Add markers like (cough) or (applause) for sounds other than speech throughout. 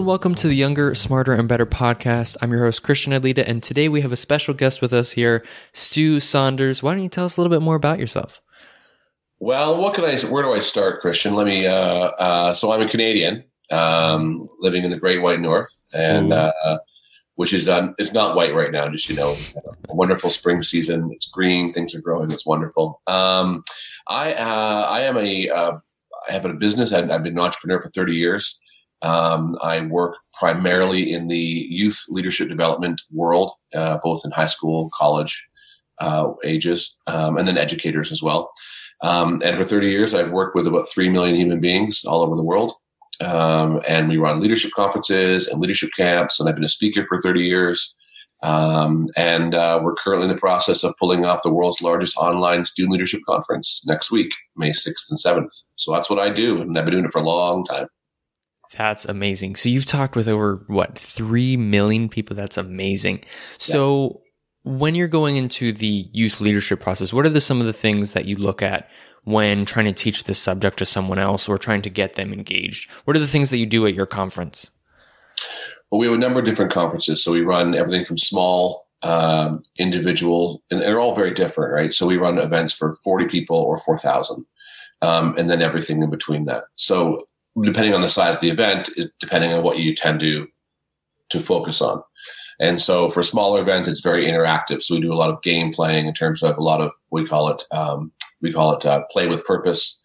and welcome to the Younger, Smarter, and Better podcast. I'm your host, Christian Adlita, and today we have a special guest with us here, Stu Saunders. Why don't you tell us a little bit more about yourself? Well, what can I? Where do I start, Christian? Let me. Uh, uh, so I'm a Canadian, um, living in the Great White North, and uh, which is um, it's not white right now. Just you know, a wonderful spring season. It's green. Things are growing. It's wonderful. Um, I uh, I am a uh, I have a business. I've, I've been an entrepreneur for 30 years. Um, I work primarily in the youth leadership development world, uh, both in high school, college uh, ages, um, and then educators as well. Um, and for 30 years, I've worked with about 3 million human beings all over the world. Um, and we run leadership conferences and leadership camps, and I've been a speaker for 30 years. Um, and uh, we're currently in the process of pulling off the world's largest online student leadership conference next week, May 6th and 7th. So that's what I do, and I've been doing it for a long time. That's amazing. So you've talked with over what three million people. That's amazing. So yeah. when you're going into the youth leadership process, what are the some of the things that you look at when trying to teach this subject to someone else or trying to get them engaged? What are the things that you do at your conference? Well, we have a number of different conferences. So we run everything from small um, individual, and they're all very different, right? So we run events for 40 people or 4,000, um, and then everything in between that. So depending on the size of the event, depending on what you tend to to focus on. And so for smaller events, it's very interactive. So we do a lot of game playing in terms of a lot of we call it um, we call it uh, play with purpose.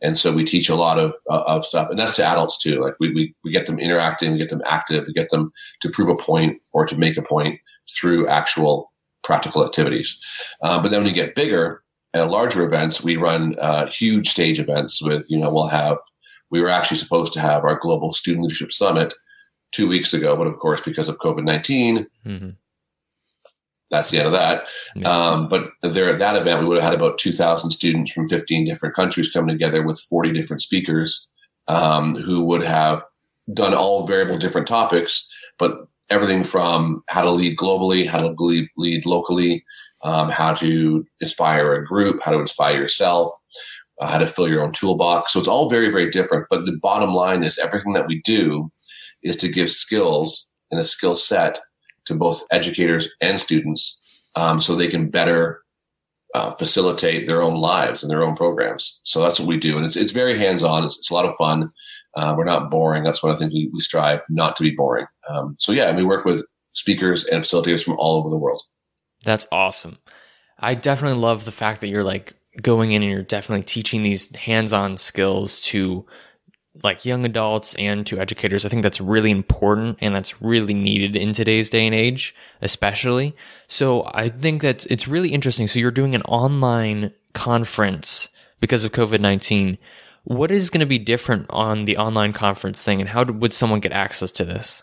And so we teach a lot of uh, of stuff, and that's to adults too. Like we, we we get them interacting, we get them active, we get them to prove a point or to make a point through actual practical activities. Uh, but then when you get bigger at larger events, we run uh, huge stage events with you know we'll have we were actually supposed to have our global student leadership summit two weeks ago, but of course, because of COVID 19, mm-hmm. that's the end of that. Yeah. Um, but there at that event, we would have had about 2,000 students from 15 different countries come together with 40 different speakers um, who would have done all variable different topics, but everything from how to lead globally, how to lead, lead locally, um, how to inspire a group, how to inspire yourself, uh, how to fill your own toolbox. So it's all very, very different. But the bottom line is everything that we do is to give skills and a skill set to both educators and students um, so they can better uh, facilitate their own lives and their own programs. So that's what we do. And it's, it's very hands on, it's, it's, a lot of fun. Uh, we're not boring. That's one of the things we, we strive not to be boring. Um, so, yeah, we work with speakers and facilitators from all over the world. That's awesome. I definitely love the fact that you're like going in and you're definitely teaching these hands-on skills to like young adults and to educators. I think that's really important and that's really needed in today's day and age, especially. So I think that it's really interesting. So you're doing an online conference because of COVID 19. What is going to be different on the online conference thing and how would someone get access to this?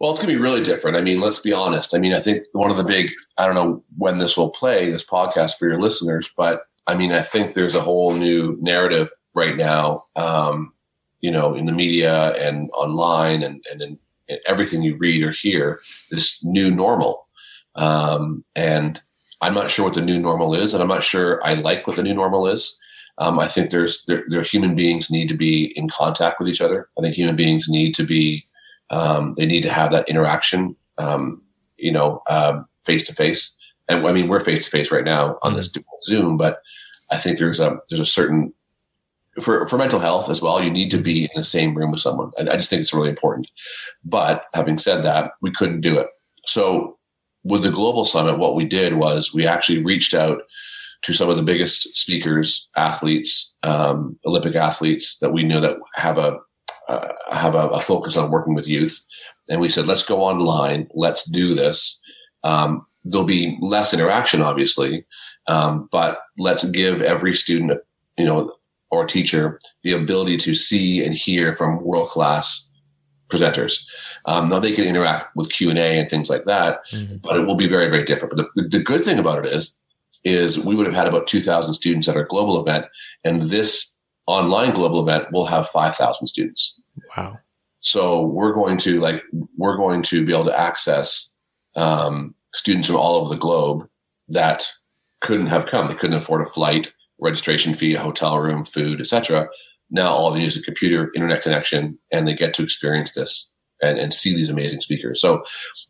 Well, it's going to be really different. I mean, let's be honest. I mean, I think one of the big, I don't know when this will play, this podcast for your listeners, but I mean, I think there's a whole new narrative right now, um, you know, in the media and online and, and in, in everything you read or hear, this new normal. Um, and I'm not sure what the new normal is, and I'm not sure I like what the new normal is. Um, I think there's there, there, human beings need to be in contact with each other. I think human beings need to be um, they need to have that interaction, um, you know, face to face. And I mean, we're face to face right now on this mm-hmm. Zoom, but I think there's a there's a certain for for mental health as well. You need to be in the same room with someone. I, I just think it's really important. But having said that, we couldn't do it. So with the global summit, what we did was we actually reached out to some of the biggest speakers, athletes, um, Olympic athletes that we know that have a uh, have a, a, focus on working with youth. And we said, let's go online, let's do this. Um, there'll be less interaction, obviously, um, but let's give every student, you know, or teacher the ability to see and hear from world class presenters. Um, now they can interact with Q and A and things like that, mm-hmm. but it will be very, very different. But the, the good thing about it is, is we would have had about 2,000 students at our global event, and this online global event we'll have 5,000 students. Wow. So we're going to like, we're going to be able to access um, students from all over the globe that couldn't have come. They couldn't afford a flight, registration fee, a hotel room, food, etc. Now all they use is a computer, internet connection, and they get to experience this and, and see these amazing speakers. So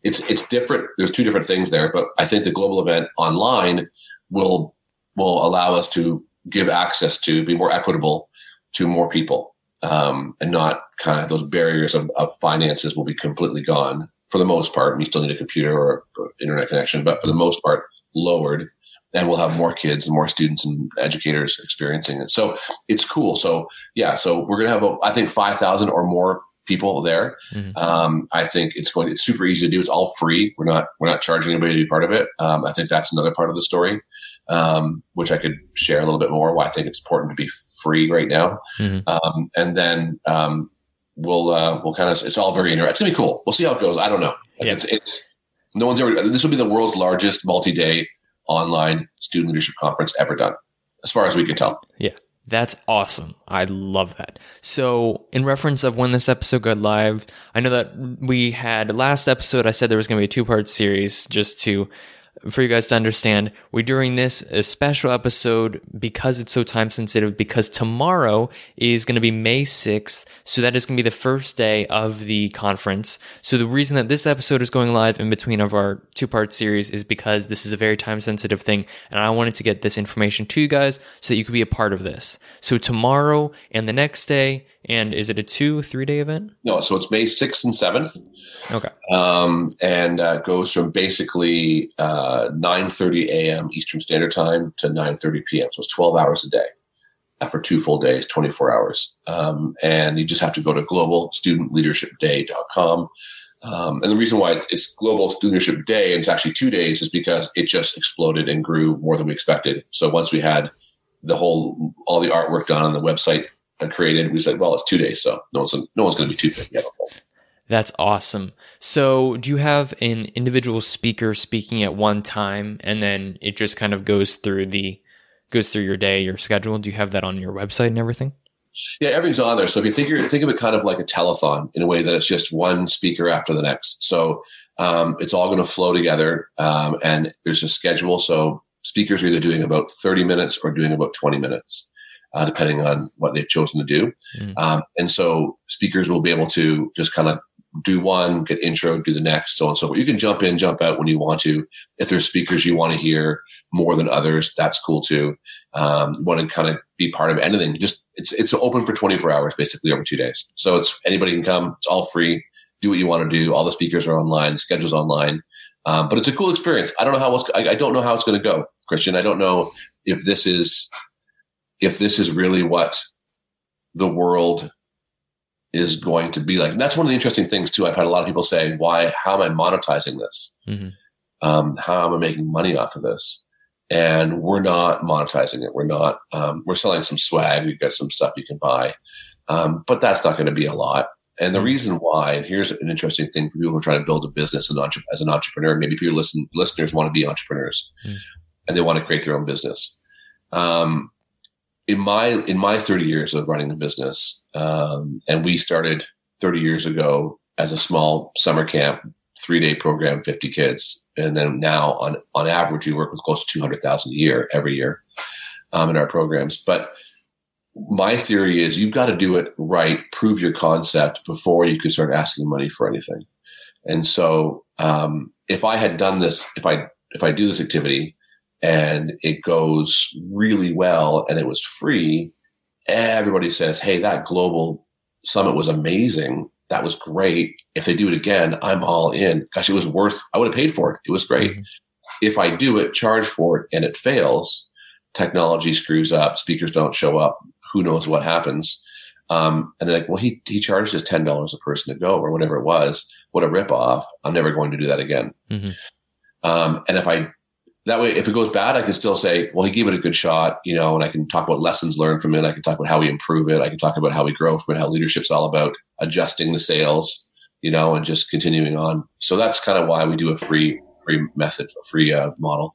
it's it's different. There's two different things there, but I think the global event online will will allow us to give access to be more equitable to more people um, and not kind of those barriers of, of, finances will be completely gone for the most part. You still need a computer or, or internet connection, but for the most part, lowered. And we'll have more kids and more students and educators experiencing it. So it's cool. So yeah, so we're gonna have a, I think five thousand or more people there. Mm-hmm. Um, I think it's going. It's super easy to do. It's all free. We're not we're not charging anybody to be part of it. Um, I think that's another part of the story, um, which I could share a little bit more. Why I think it's important to be free right now. Mm-hmm. Um, and then um, we'll uh, we'll kind of it's all very interesting. It's gonna be cool. We'll see how it goes. I don't know. Like yeah. It's it's no one's ever. This will be the world's largest multi-day online student leadership conference ever done, as far as we can tell. Yeah. That's awesome. I love that. So, in reference of when this episode got live, I know that we had last episode I said there was going to be a two-part series just to for you guys to understand, we're doing this a special episode because it's so time sensitive. Because tomorrow is going to be May 6th. So that is going to be the first day of the conference. So the reason that this episode is going live in between of our two part series is because this is a very time sensitive thing. And I wanted to get this information to you guys so that you could be a part of this. So tomorrow and the next day and is it a two, three day event? No, so it's May 6th and 7th. Okay. Um, and uh, goes from basically uh, 9.30 a.m. Eastern Standard Time to 9.30 p.m. So it's 12 hours a day uh, for two full days, 24 hours. Um, and you just have to go to globalstudentleadershipday.com. Um, and the reason why it's Global Student Leadership Day and it's actually two days is because it just exploded and grew more than we expected. So once we had the whole, all the artwork done on the website created. We said, well, it's two days, so no one's no one's going to be too big yet. That's awesome. So, do you have an individual speaker speaking at one time, and then it just kind of goes through the goes through your day, your schedule? Do you have that on your website and everything? Yeah, everything's on there. So if you think you think of it kind of like a telethon in a way that it's just one speaker after the next. So um, it's all going to flow together, um, and there's a schedule. So speakers are either doing about 30 minutes or doing about 20 minutes uh, depending on what they've chosen to do. Mm. Um, and so speakers will be able to just kind of do one, get intro, do the next, so on and so forth. You can jump in, jump out when you want to. If there's speakers you want to hear more than others, that's cool too. Um, you want to kind of be part of anything. Just it's it's open for 24 hours basically over two days. So it's anybody can come. It's all free. Do what you want to do. All the speakers are online. Schedules online. Um, but it's a cool experience. I don't know how. I, I don't know how it's going to go, Christian. I don't know if this is if this is really what the world is going to be like. And that's one of the interesting things too. I've had a lot of people say, "Why? How am I monetizing this? Mm-hmm. Um, how am I making money off of this?" And we're not monetizing it. We're not. Um, we're selling some swag. We've got some stuff you can buy, um, but that's not going to be a lot. And the mm-hmm. reason why, and here's an interesting thing for people who are trying to build a business and as an entrepreneur. Maybe if your listen, listeners want to be entrepreneurs mm. and they want to create their own business. Um, in my in my 30 years of running a business, um, and we started 30 years ago as a small summer camp, three day program, 50 kids, and then now on on average we work with close to 200,000 a year every year um, in our programs. But my theory is you've got to do it right, prove your concept before you can start asking money for anything. And so, um, if I had done this, if I if I do this activity and it goes really well and it was free, everybody says, Hey, that global summit was amazing. That was great. If they do it again, I'm all in. Gosh, it was worth, I would have paid for it. It was great. Mm-hmm. If I do it, charge for it, and it fails, technology screws up, speakers don't show up, who knows what happens. Um, and they're like, well, he, he charged us $10 a person to go or whatever it was. What a ripoff. I'm never going to do that again. Mm-hmm. Um, and if I that way, if it goes bad, I can still say, well, he gave it a good shot, you know, and I can talk about lessons learned from it. I can talk about how we improve it. I can talk about how we grow from it, how leadership's all about adjusting the sails, you know, and just continuing on. So that's kind of why we do a free, free method, a free uh, model.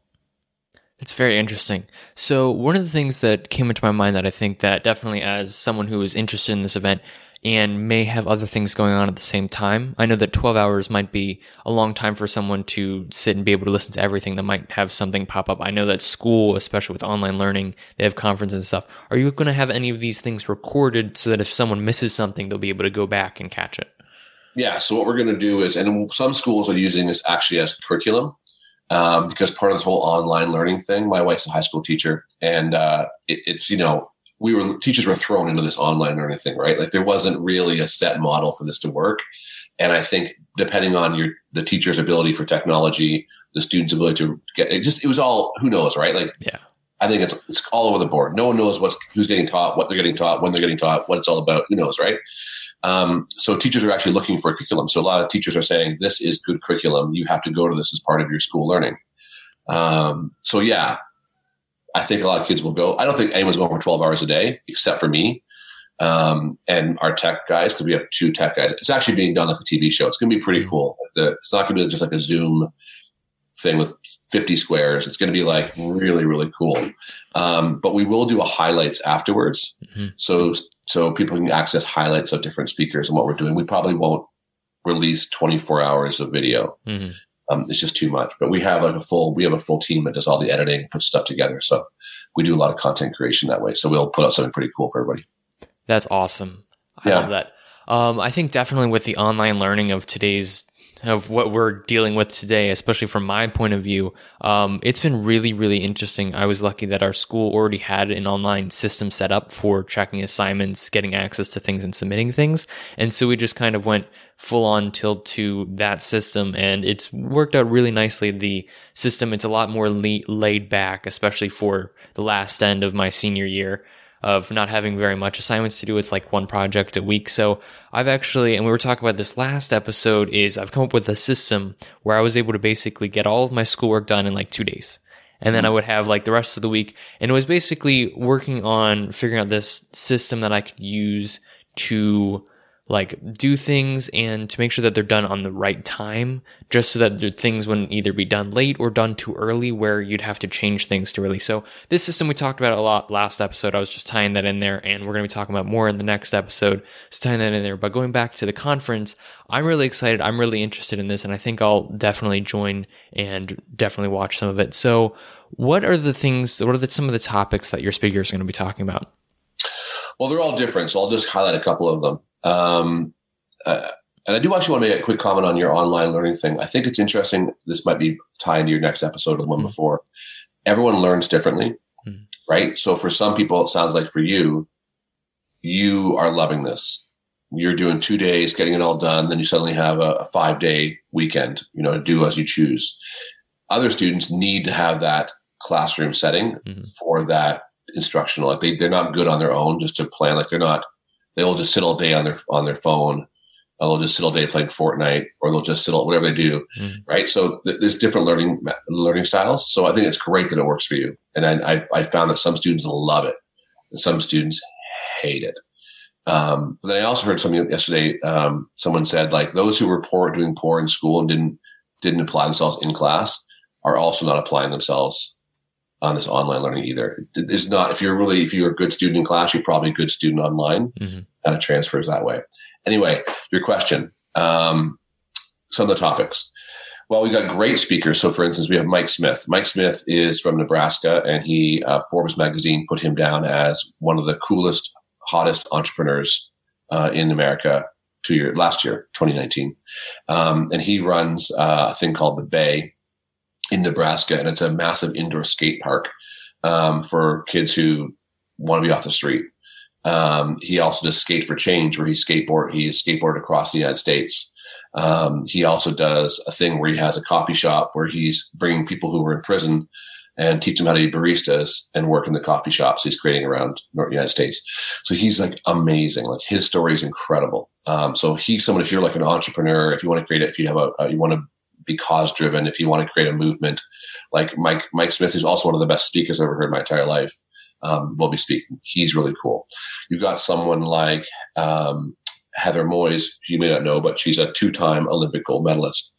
It's very interesting. So one of the things that came into my mind that I think that definitely as someone who is interested in this event, and may have other things going on at the same time. I know that 12 hours might be a long time for someone to sit and be able to listen to everything that might have something pop up. I know that school, especially with online learning, they have conferences and stuff. Are you going to have any of these things recorded so that if someone misses something, they'll be able to go back and catch it? Yeah. So what we're going to do is, and some schools are using this actually as curriculum um, because part of this whole online learning thing. My wife's a high school teacher, and uh, it, it's you know we were teachers were thrown into this online learning thing, right? Like there wasn't really a set model for this to work. And I think depending on your the teacher's ability for technology, the student's ability to get it just it was all who knows, right? Like yeah. I think it's it's all over the board. No one knows what's who's getting taught, what they're getting taught, when they're getting taught, what it's all about. Who knows, right? Um, so teachers are actually looking for a curriculum. So a lot of teachers are saying this is good curriculum. You have to go to this as part of your school learning. Um, so yeah, I think a lot of kids will go. I don't think anyone's going for 12 hours a day except for me um, and our tech guys because we have two tech guys. It's actually being done like a TV show. It's going to be pretty mm-hmm. cool. The, it's not going to be just like a Zoom thing with 50 squares. It's going to be like really, really cool. Um, but we will do a highlights afterwards. Mm-hmm. So, so people can access highlights of different speakers and what we're doing. We probably won't release 24 hours of video. Mm-hmm. Um, it's just too much. But we have like a full we have a full team that does all the editing, puts stuff together. So we do a lot of content creation that way. So we'll put out something pretty cool for everybody. That's awesome. I yeah. love that. Um, I think definitely with the online learning of today's of what we're dealing with today, especially from my point of view, um, it's been really, really interesting. I was lucky that our school already had an online system set up for checking assignments, getting access to things, and submitting things. And so we just kind of went full on tilt to that system, and it's worked out really nicely. The system, it's a lot more le- laid back, especially for the last end of my senior year of not having very much assignments to do. It's like one project a week. So I've actually, and we were talking about this last episode, is I've come up with a system where I was able to basically get all of my schoolwork done in like two days. And then I would have like the rest of the week. And it was basically working on figuring out this system that I could use to like do things and to make sure that they're done on the right time, just so that things wouldn't either be done late or done too early where you'd have to change things too early. So this system we talked about a lot last episode. I was just tying that in there and we're going to be talking about more in the next episode. So tying that in there. But going back to the conference, I'm really excited. I'm really interested in this and I think I'll definitely join and definitely watch some of it. So what are the things, what are the, some of the topics that your speaker is going to be talking about? Well, they're all different. So I'll just highlight a couple of them. Um, uh, and I do actually want to make a quick comment on your online learning thing. I think it's interesting. This might be tied into your next episode or the one mm-hmm. before. Everyone learns differently, mm-hmm. right? So for some people, it sounds like for you, you are loving this. You're doing two days, getting it all done. Then you suddenly have a, a five day weekend, you know, to do as you choose. Other students need to have that classroom setting mm-hmm. for that instructional. Like they, they're not good on their own just to plan. Like they're not they'll just sit all day on their on their phone. they'll just sit all day playing Fortnite, or they'll just sit all whatever they do, mm. right? So th- there's different learning learning styles. So I think it's great that it works for you, and I, I, I found that some students love it, and some students hate it. Um, but then I also heard something yesterday. Um, someone said like those who were poor doing poor in school and didn't didn't apply themselves in class are also not applying themselves on this online learning either. It's not if you're really if you're a good student in class, you're probably a good student online. Mm-hmm. Kind of transfers that way. Anyway, your question. Um, some of the topics. Well, we've got great speakers. So, for instance, we have Mike Smith. Mike Smith is from Nebraska, and he uh, Forbes magazine put him down as one of the coolest, hottest entrepreneurs uh, in America. Two year last year, 2019, um, and he runs uh, a thing called the Bay, in Nebraska, and it's a massive indoor skate park um, for kids who want to be off the street. Um, he also does skate for change, where he skateboard he skateboarded across the United States. Um, he also does a thing where he has a coffee shop where he's bringing people who are in prison and teach them how to be baristas and work in the coffee shops he's creating around the United States. So he's like amazing. Like his story is incredible. Um, so he's someone. If you're like an entrepreneur, if you want to create it, if you have a, uh, you want to be cause driven, if you want to create a movement, like Mike Mike Smith, who's also one of the best speakers I've ever heard in my entire life, um, will be speaking. He's really cool. You've got someone like um, Heather Moyse, you may not know, but she's a two-time Olympic gold medalist,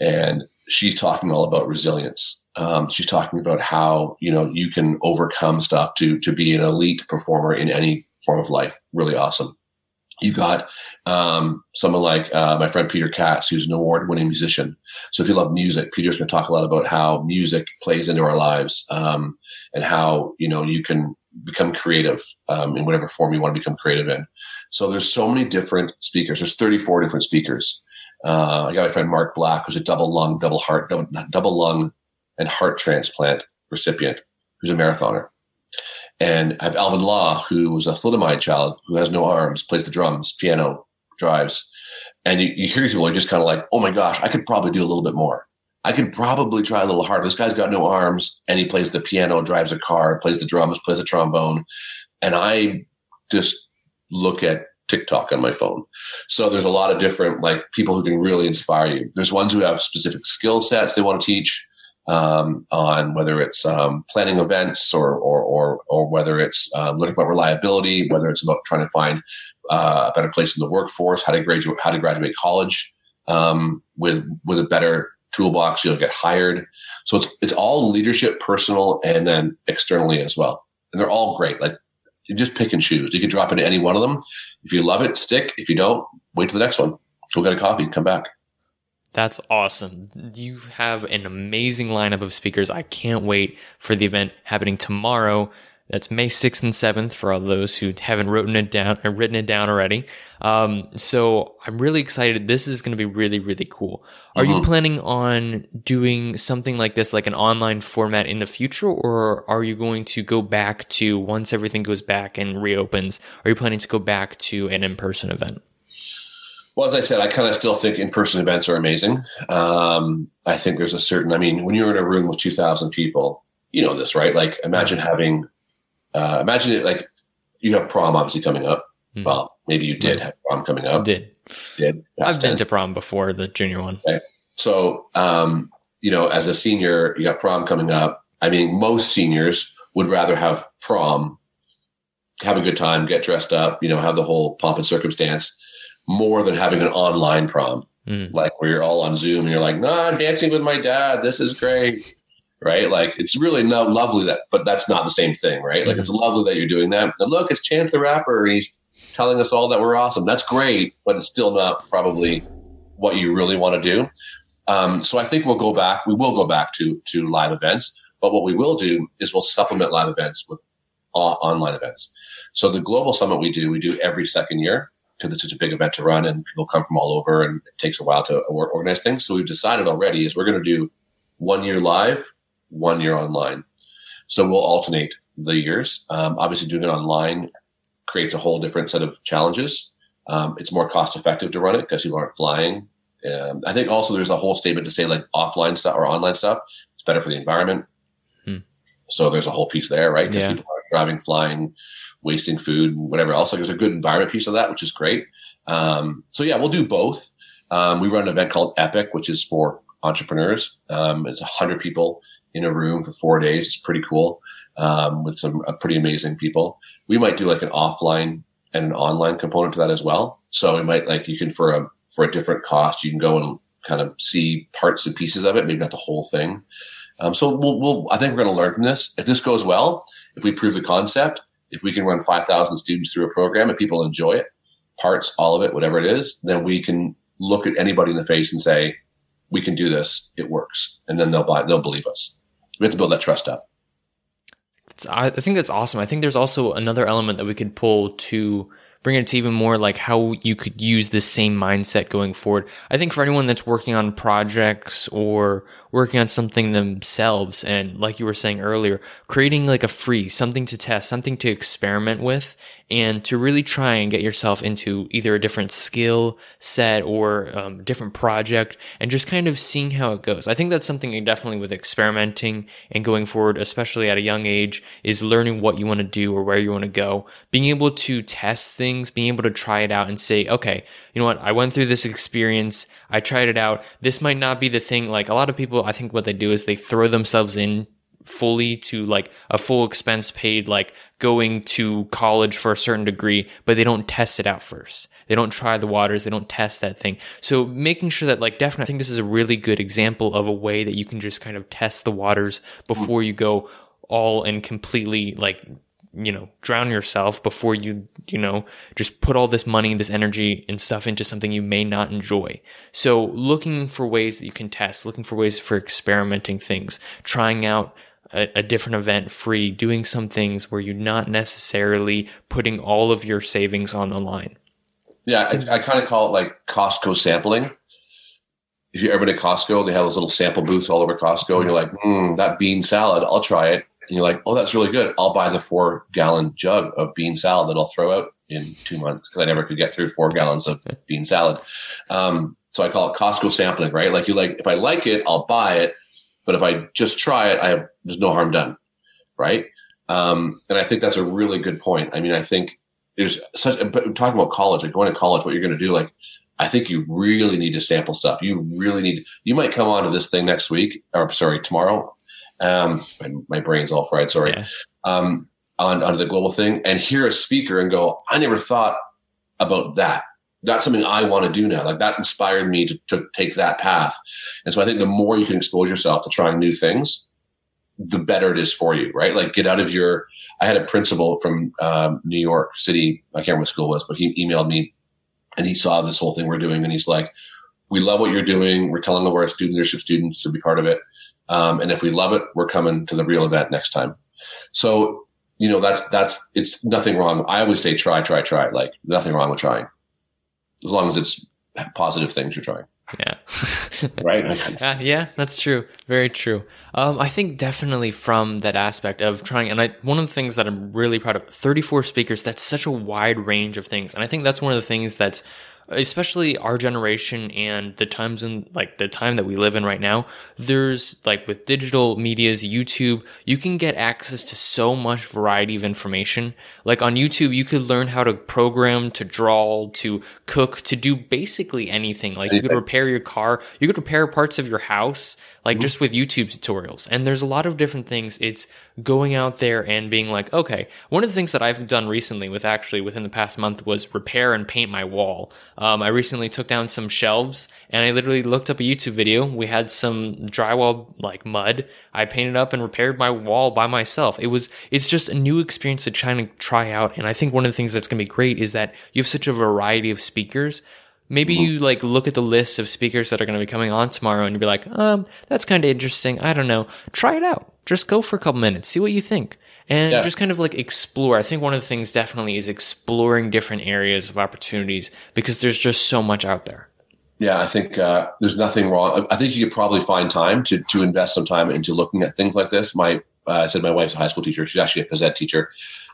and she's talking all about resilience. Um, she's talking about how you know you can overcome stuff to to be an elite performer in any form of life. Really awesome. You've got um, someone like uh, my friend Peter Katz, who's an award winning musician. So if you love music, Peter's going to talk a lot about how music plays into our lives um, and how, you know, you can become creative um, in whatever form you want to become creative in. So there's so many different speakers. There's 34 different speakers. Uh, I got my friend Mark Black, who's a double lung, double heart, double, double lung and heart transplant recipient, who's a marathoner. And I have Alvin Law, who was a thalidomide child who has no arms, plays the drums, piano, drives. And you, you hear people are just kind of like, oh my gosh, I could probably do a little bit more. I could probably try a little harder. This guy's got no arms and he plays the piano, drives a car, plays the drums, plays the trombone. And I just look at TikTok on my phone. So there's a lot of different like people who can really inspire you. There's ones who have specific skill sets they want to teach um, on whether it's um, planning events or, or, or, or whether it's um, looking about reliability, whether it's about trying to find uh, a better place in the workforce, how to graduate, how to graduate college um, with with a better toolbox, you'll get hired. So it's it's all leadership, personal, and then externally as well. And they're all great. Like you just pick and choose. You can drop into any one of them. If you love it, stick. If you don't, wait to the next one. Go get a copy, come back. That's awesome. You have an amazing lineup of speakers. I can't wait for the event happening tomorrow. That's May 6th and 7th for all those who haven't written it down or written it down already. Um, so I'm really excited. This is going to be really, really cool. Are mm-hmm. you planning on doing something like this, like an online format in the future, or are you going to go back to once everything goes back and reopens? Are you planning to go back to an in person event? Well, as I said, I kind of still think in-person events are amazing. Um, I think there's a certain, I mean, when you're in a room with 2,000 people, you know this, right? Like, imagine having, uh, imagine it like you have prom obviously coming up. Mm. Well, maybe you did have prom coming up. Did. Did. I've been to prom before, the junior one. Okay. So, um, you know, as a senior, you got prom coming up. I mean, most seniors would rather have prom, have a good time, get dressed up, you know, have the whole pomp and circumstance more than having an online prom, mm. like where you're all on Zoom and you're like, no, nah, I'm dancing with my dad. This is great. Right. Like it's really no, lovely that, but that's not the same thing. Right. Mm-hmm. Like it's lovely that you're doing that. And look, it's Chance the Rapper. And he's telling us all that we're awesome. That's great, but it's still not probably what you really want to do. Um, so I think we'll go back. We will go back to to live events. But what we will do is we'll supplement live events with uh, online events. So the global summit we do, we do every second year because it's such a big event to run and people come from all over and it takes a while to organize things. So we've decided already is we're going to do one year live, one year online. So we'll alternate the years. Um, obviously, doing it online creates a whole different set of challenges. Um, it's more cost effective to run it because people aren't flying. Um, I think also there's a whole statement to say like offline stuff or online stuff. It's better for the environment. Hmm. So there's a whole piece there, right? Because yeah. people are driving, flying, wasting food, whatever else. Like there's a good environment piece of that, which is great. Um, so yeah, we'll do both. Um, we run an event called Epic, which is for entrepreneurs. Um, it's hundred people in a room for four days. It's pretty cool um, with some uh, pretty amazing people. We might do like an offline and an online component to that as well. So it might like you can for a for a different cost, you can go and kind of see parts and pieces of it, maybe not the whole thing. Um, so we'll, we'll, I think we're going to learn from this. If this goes well, if we prove the concept, if we can run 5,000 students through a program and people enjoy it, parts, all of it, whatever it is, then we can look at anybody in the face and say, we can do this. It works. And then they'll buy, they'll believe us. We have to build that trust up. I think that's awesome. I think there's also another element that we could pull to bring it to even more like how you could use this same mindset going forward. I think for anyone that's working on projects or working on something themselves, and like you were saying earlier, creating like a free, something to test, something to experiment with, and to really try and get yourself into either a different skill set or um, different project and just kind of seeing how it goes. I think that's something definitely with experimenting and going forward, especially at a young age, is learning what you want to do or where you want to go. Being able to test things, being able to try it out and say, okay, you know what, I went through this experience, I tried it out. This might not be the thing. Like a lot of people, I think what they do is they throw themselves in fully to like a full expense paid like going to college for a certain degree but they don't test it out first. They don't try the waters. They don't test that thing. So making sure that like definitely i think this is a really good example of a way that you can just kind of test the waters before you go all and completely like you know drown yourself before you you know just put all this money this energy and stuff into something you may not enjoy so looking for ways that you can test looking for ways for experimenting things trying out a, a, different event free, doing some things where you're not necessarily putting all of your savings on the line. Yeah, I, I kind of call it like Costco sampling. If you ever to Costco, they have those little sample booths all over Costco, and you're like, mm, that bean salad, I'll try it. And you're like, oh, that's really good. I'll buy the four gallon jug of bean salad that I'll throw out in two months because I never could get through four gallons of bean salad. Um, so I call it Costco sampling, right? Like you like, if I like it, I'll buy it. But if I just try it, I have, there's no harm done. Right. Um, and I think that's a really good point. I mean, I think there's such, but talking about college, like going to college, what you're going to do, like, I think you really need to sample stuff. You really need, you might come on to this thing next week or sorry, tomorrow. Um, my, my brain's all fried. Sorry. Yeah. Um, on, on the global thing and hear a speaker and go, I never thought about that. That's something I want to do now. Like that inspired me to, to take that path. And so I think the more you can expose yourself to trying new things, the better it is for you, right? Like get out of your. I had a principal from um, New York City. I can't remember what school it was, but he emailed me, and he saw this whole thing we're doing, and he's like, "We love what you're doing. We're telling the our student leadership students to be part of it, um, and if we love it, we're coming to the real event next time." So you know that's that's it's nothing wrong. I always say try, try, try. Like nothing wrong with trying, as long as it's positive things you're trying. Yeah. (laughs) right. Uh, yeah, that's true. Very true. Um, I think definitely from that aspect of trying, and I, one of the things that I'm really proud of, 34 speakers, that's such a wide range of things. And I think that's one of the things that's especially our generation and the times in like the time that we live in right now there's like with digital medias youtube you can get access to so much variety of information like on youtube you could learn how to program to draw to cook to do basically anything like you could repair your car you could repair parts of your house like mm-hmm. just with YouTube tutorials. And there's a lot of different things. It's going out there and being like, okay, one of the things that I've done recently with actually within the past month was repair and paint my wall. Um, I recently took down some shelves and I literally looked up a YouTube video. We had some drywall like mud. I painted up and repaired my wall by myself. It was, it's just a new experience to try to try out. And I think one of the things that's going to be great is that you have such a variety of speakers Maybe you like look at the list of speakers that are going to be coming on tomorrow and you'll be like, um, that's kind of interesting. I don't know. Try it out. Just go for a couple minutes. See what you think. And yeah. just kind of like explore. I think one of the things definitely is exploring different areas of opportunities because there's just so much out there. Yeah, I think uh, there's nothing wrong. I think you could probably find time to to invest some time into looking at things like this. My uh, I said my wife's a high school teacher. She's actually a phys ed teacher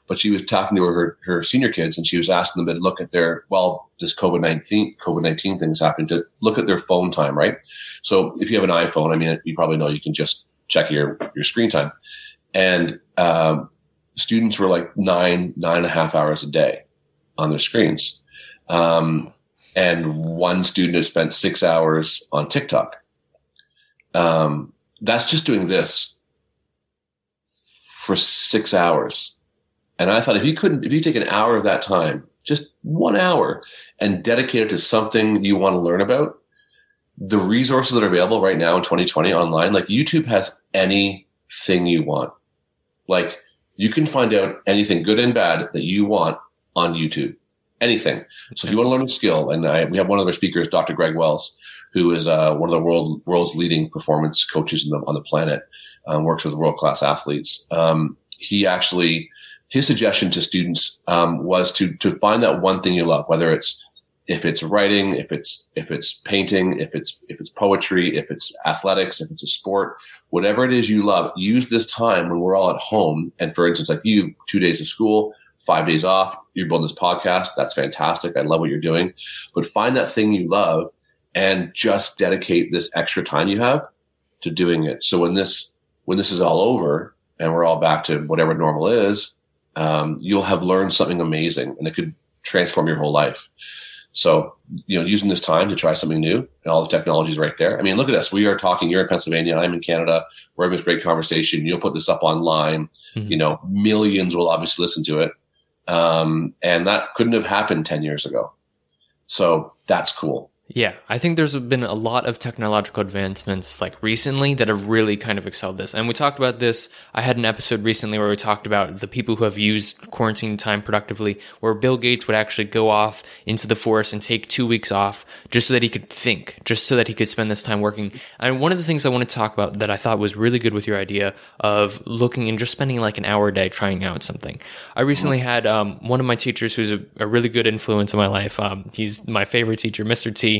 but she was talking to her, her senior kids and she was asking them to look at their, well, this COVID 19, COVID 19 thing is happening to look at their phone time, right? So if you have an iPhone, I mean, you probably know you can just check your, your screen time. And um, students were like nine, nine and a half hours a day on their screens. Um, and one student has spent six hours on TikTok. Um, that's just doing this for six hours and I thought if you couldn't, if you take an hour of that time, just one hour, and dedicate it to something you want to learn about, the resources that are available right now in 2020 online, like YouTube has anything you want. Like you can find out anything good and bad that you want on YouTube. Anything. So if you want to learn a skill, and I, we have one of our speakers, Dr. Greg Wells, who is uh, one of the world world's leading performance coaches the, on the planet, um, works with world class athletes. Um, he actually his suggestion to students um, was to to find that one thing you love, whether it's if it's writing, if it's if it's painting, if it's if it's poetry, if it's athletics, if it's a sport, whatever it is you love, use this time when we're all at home. And for instance, like you, two days of school, five days off, you're building this podcast. That's fantastic. I love what you're doing. But find that thing you love and just dedicate this extra time you have to doing it. So when this when this is all over and we're all back to whatever normal is, um, you'll have learned something amazing and it could transform your whole life. So, you know, using this time to try something new and all the technology is right there. I mean, look at us. We are talking, you're in Pennsylvania, I'm in Canada. We're having this great conversation. You'll put this up online. Mm-hmm. You know, millions will obviously listen to it. Um, and that couldn't have happened 10 years ago. So that's cool. Yeah, I think there's been a lot of technological advancements like recently that have really kind of excelled this. And we talked about this. I had an episode recently where we talked about the people who have used quarantine time productively, where Bill Gates would actually go off into the forest and take two weeks off just so that he could think, just so that he could spend this time working. And one of the things I want to talk about that I thought was really good with your idea of looking and just spending like an hour a day trying out something. I recently had um, one of my teachers who's a, a, really good influence in my life. Um, he's my favorite teacher, Mr. T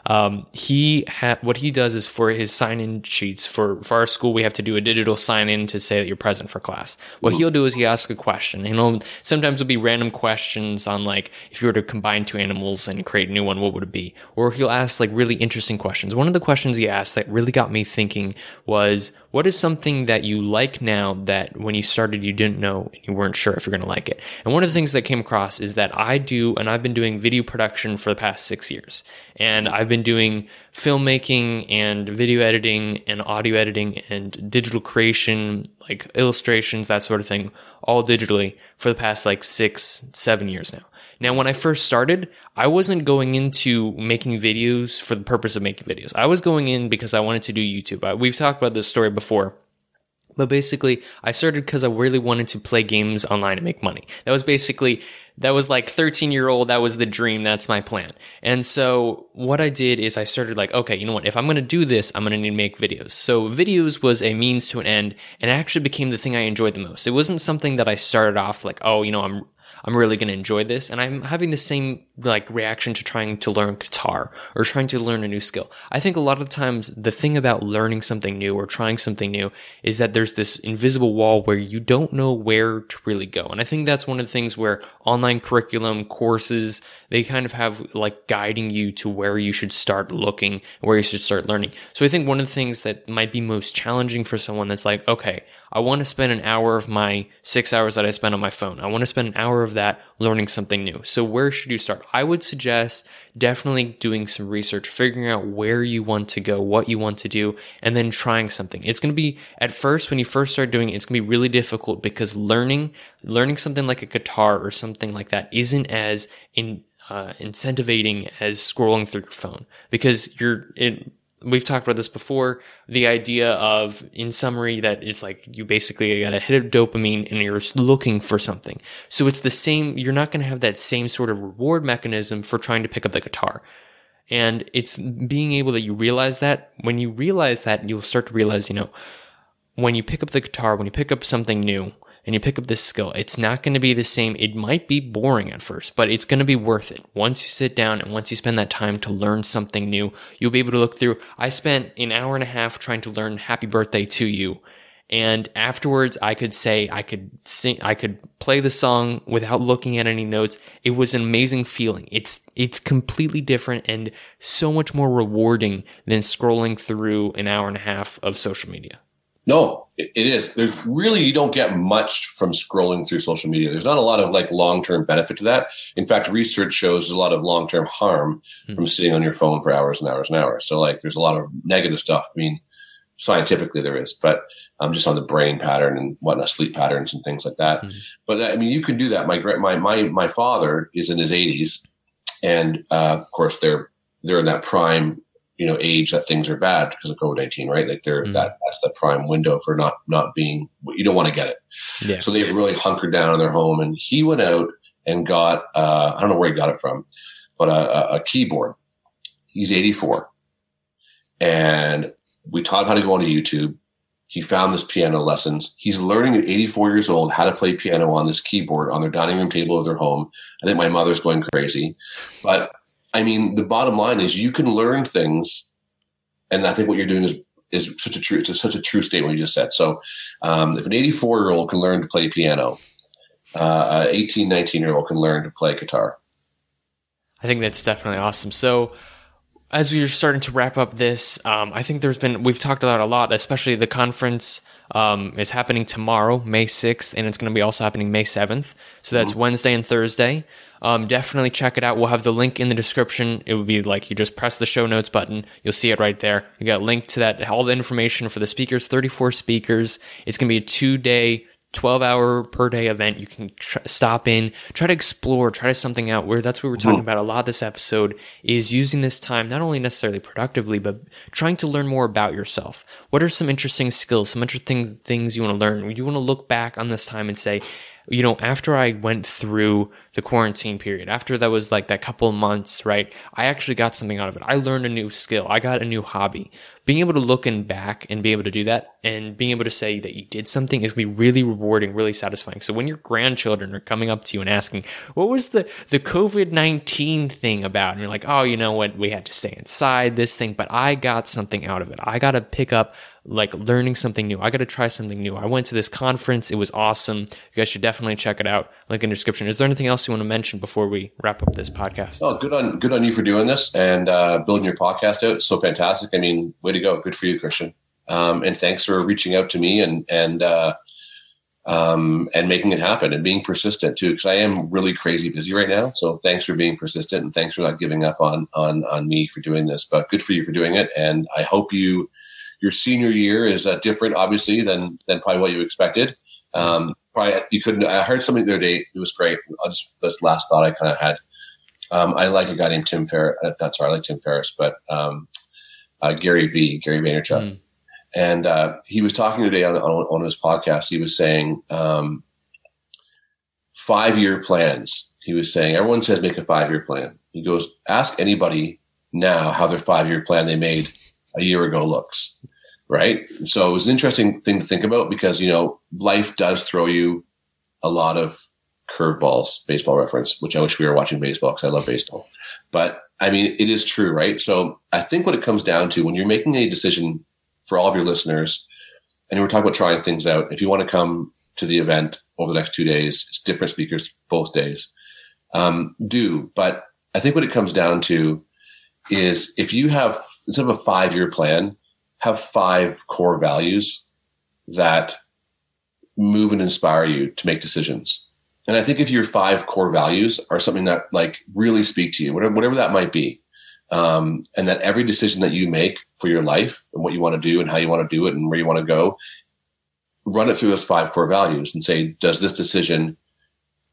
um, he ha- what he does is for his sign-in sheets for for our school, we have to do a digital sign-in to say that you're present for class. What he'll do is he asks a question, and he'll, sometimes it'll be random questions on like if you were to combine two animals and create a new one, what would it be? Or he'll ask like really interesting questions. One of the questions he asked that really got me thinking was, what is something that you like now that when you started you didn't know and you weren't sure if you're going to like it? And one of the things that came across is that I do, and I've been doing video production for the past six years. And I've been doing filmmaking and video editing and audio editing and digital creation, like illustrations, that sort of thing, all digitally for the past like six, seven years now. Now, when I first started, I wasn't going into making videos for the purpose of making videos. I was going in because I wanted to do YouTube. We've talked about this story before. But basically, I started because I really wanted to play games online and make money. That was basically that was like 13 year old that was the dream that's my plan. And so what i did is i started like okay you know what? If i'm going to do this i'm going to need to make videos. So videos was a means to an end and it actually became the thing i enjoyed the most. It wasn't something that i started off like oh you know i'm I'm really going to enjoy this. And I'm having the same like reaction to trying to learn guitar or trying to learn a new skill. I think a lot of times the thing about learning something new or trying something new is that there's this invisible wall where you don't know where to really go. And I think that's one of the things where online curriculum courses, they kind of have like guiding you to where you should start looking, where you should start learning. So I think one of the things that might be most challenging for someone that's like, okay, I want to spend an hour of my six hours that I spend on my phone. I want to spend an hour of that learning something new. So where should you start? I would suggest definitely doing some research, figuring out where you want to go, what you want to do, and then trying something. It's going to be at first, when you first start doing it, it's going to be really difficult because learning, learning something like a guitar or something like that isn't as in, uh, incentivating as scrolling through your phone because you're, it, we've talked about this before the idea of in summary that it's like you basically got a hit of dopamine and you're looking for something. So it's the same you're not going to have that same sort of reward mechanism for trying to pick up the guitar. And it's being able that you realize that when you realize that you'll start to realize you know when you pick up the guitar when you pick up something new and you pick up this skill, it's not going to be the same. It might be boring at first, but it's going to be worth it. Once you sit down and once you spend that time to learn something new, you'll be able to look through. I spent an hour and a half trying to learn happy birthday to you. And afterwards, I could say, I could sing, I could play the song without looking at any notes. It was an amazing feeling. It's, it's completely different and so much more rewarding than scrolling through an hour and a half of social media. No, it, it is. There's really you don't get much from scrolling through social media. There's not a lot of like long term benefit to that. In fact, research shows a lot of long term harm mm-hmm. from sitting on your phone for hours and hours and hours. So like, there's a lot of negative stuff. I mean, scientifically there is, but um, just on the brain pattern and whatnot, sleep patterns and things like that. Mm-hmm. But I mean, you can do that. My my my my father is in his 80s, and uh, of course they're they're in that prime you know age that things are bad because of COVID nineteen, right? Like they're mm that that's the prime window for not not being you don't want to get it. Yeah. So they've really hunkered down in their home, and he went out and got uh, I don't know where he got it from, but a, a keyboard. He's eighty four, and we taught him how to go onto YouTube. He found this piano lessons. He's learning at 84 years old how to play piano on this keyboard on their dining room table of their home. I think my mother's going crazy, but I mean, the bottom line is you can learn things, and I think what you're doing is is such a true it's such a true statement you just said. So, um, if an 84 year old can learn to play piano, uh, an 18, 19 year old can learn to play guitar. I think that's definitely awesome. So, as we are starting to wrap up this, um, I think there's been we've talked about a lot, especially the conference um, is happening tomorrow, May 6th, and it's going to be also happening May 7th. So that's mm-hmm. Wednesday and Thursday. Um, definitely check it out. We'll have the link in the description. It would be like you just press the show notes button. You'll see it right there. You got a link to that, all the information for the speakers, 34 speakers. It's going to be a two day 12 hour per day event. You can tr- stop in, try to explore, try to something out where that's what we're talking mm-hmm. about a lot this episode is using this time, not only necessarily productively, but trying to learn more about yourself. What are some interesting skills, some interesting things you want to learn? You want to look back on this time and say, you know, after I went through the quarantine period, after that was like that couple months, right? I actually got something out of it. I learned a new skill. I got a new hobby. Being able to look in back and be able to do that and being able to say that you did something is going to be really rewarding, really satisfying. So when your grandchildren are coming up to you and asking, what was the, the COVID-19 thing about? And you're like, oh, you know what? We had to stay inside this thing, but I got something out of it. I got to pick up like learning something new. I got to try something new. I went to this conference. It was awesome. You guys should definitely check it out. Link in the description. Is there anything else you want to mention before we wrap up this podcast? Oh, good on good on you for doing this and uh, building your podcast out. so fantastic. I mean, way to go. Good for you, Christian. Um, and thanks for reaching out to me and and uh, um, and making it happen and being persistent too. Because I am really crazy busy right now. So thanks for being persistent and thanks for not giving up on on on me for doing this. But good for you for doing it. And I hope you your senior year is uh, different, obviously, than than probably what you expected. Um, probably you couldn't. I heard something the other day. It was great. I'll just this last thought I kind of had. Um, I like a guy named Tim Ferriss. Uh, not sorry, I like Tim Ferriss, but um, uh, Gary V. Gary Vaynerchuk, mm. and uh, he was talking today on, on, one of his podcasts. He was saying um, five year plans. He was saying everyone says make a five year plan. He goes ask anybody now how their five year plan they made a year ago looks right? So it was an interesting thing to think about because you know life does throw you a lot of curveballs. Baseball reference, which I wish we were watching baseball because I love baseball. But I mean, it is true, right? So I think what it comes down to when you're making a decision for all of your listeners, and we're talking about trying things out. If you want to come to the event over the next two days, it's different speakers both days. Um, do, but I think what it comes down to is if you have instead of a five year plan, have five core values that move and inspire you to make decisions. And I think if your five core values are something that like really speak to you, whatever, whatever that might be, um, and that every decision that you make for your life and what you want to do and how you want to do it and where you want to go, run it through those five core values and say, does this decision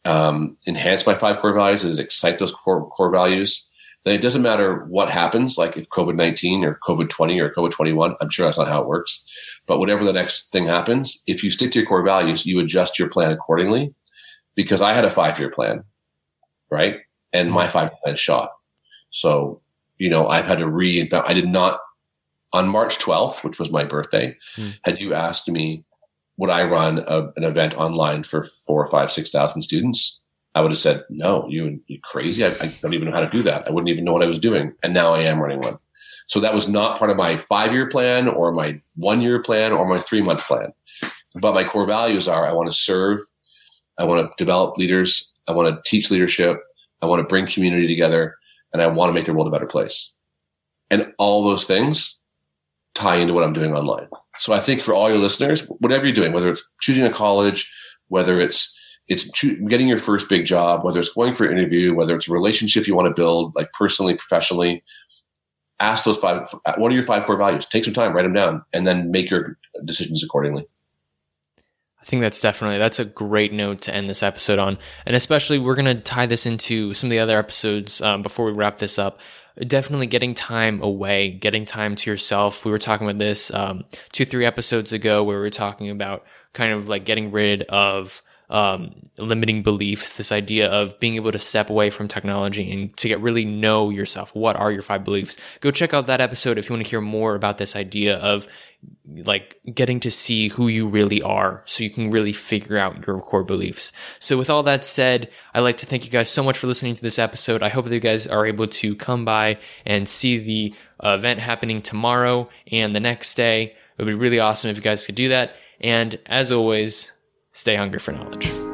um, enhance my five core values? Does it excite those core, core values? Then it doesn't matter what happens, like if COVID 19 or COVID 20 or COVID 21, I'm sure that's not how it works. But whatever the next thing happens, if you stick to your core values, you adjust your plan accordingly. Because I had a five year plan, right? And my five year plan shot. So, you know, I've had to reinvent. I did not, on March 12th, which was my birthday, mm. had you asked me, would I run a, an event online for four or five, 6,000 students? I would have said, no, you, you crazy. I, I, don't even know how to do that. I wouldn't even know what I was doing. And now I am running one. So that was not part of my five year plan or my one year plan or my three month plan. But my core values are I want to serve, I want to develop leaders, I want to teach leadership, I want to bring community together, and I want to make the world a better place. And all those things tie into what I'm doing online. So I think for all your listeners, whatever you're doing, whether it's choosing a college, whether it's it's getting your first big job, whether it's going for an interview, whether it's a relationship you want to build, like personally, professionally. Ask those five. What are your five core values? Take some time, write them down, and then make your decisions accordingly. I think that's definitely that's a great note to end this episode on, and especially we're going to tie this into some of the other episodes um, before we wrap this up. Definitely getting time away, getting time to yourself. We were talking about this um, two, three episodes ago, where we were talking about kind of like getting rid of um, limiting beliefs, this idea of being able to step away from technology and to get really know yourself. What are your five beliefs? Go check out that episode if you want to hear more about this idea of like getting to see who you really are so you can really figure out your core beliefs. So with all that said, I'd like to thank you guys so much for listening to this episode. I hope that you guys are able to come by and see the event happening tomorrow and the next day. It would be really awesome if you guys could do that. And as always, Stay hungry for knowledge.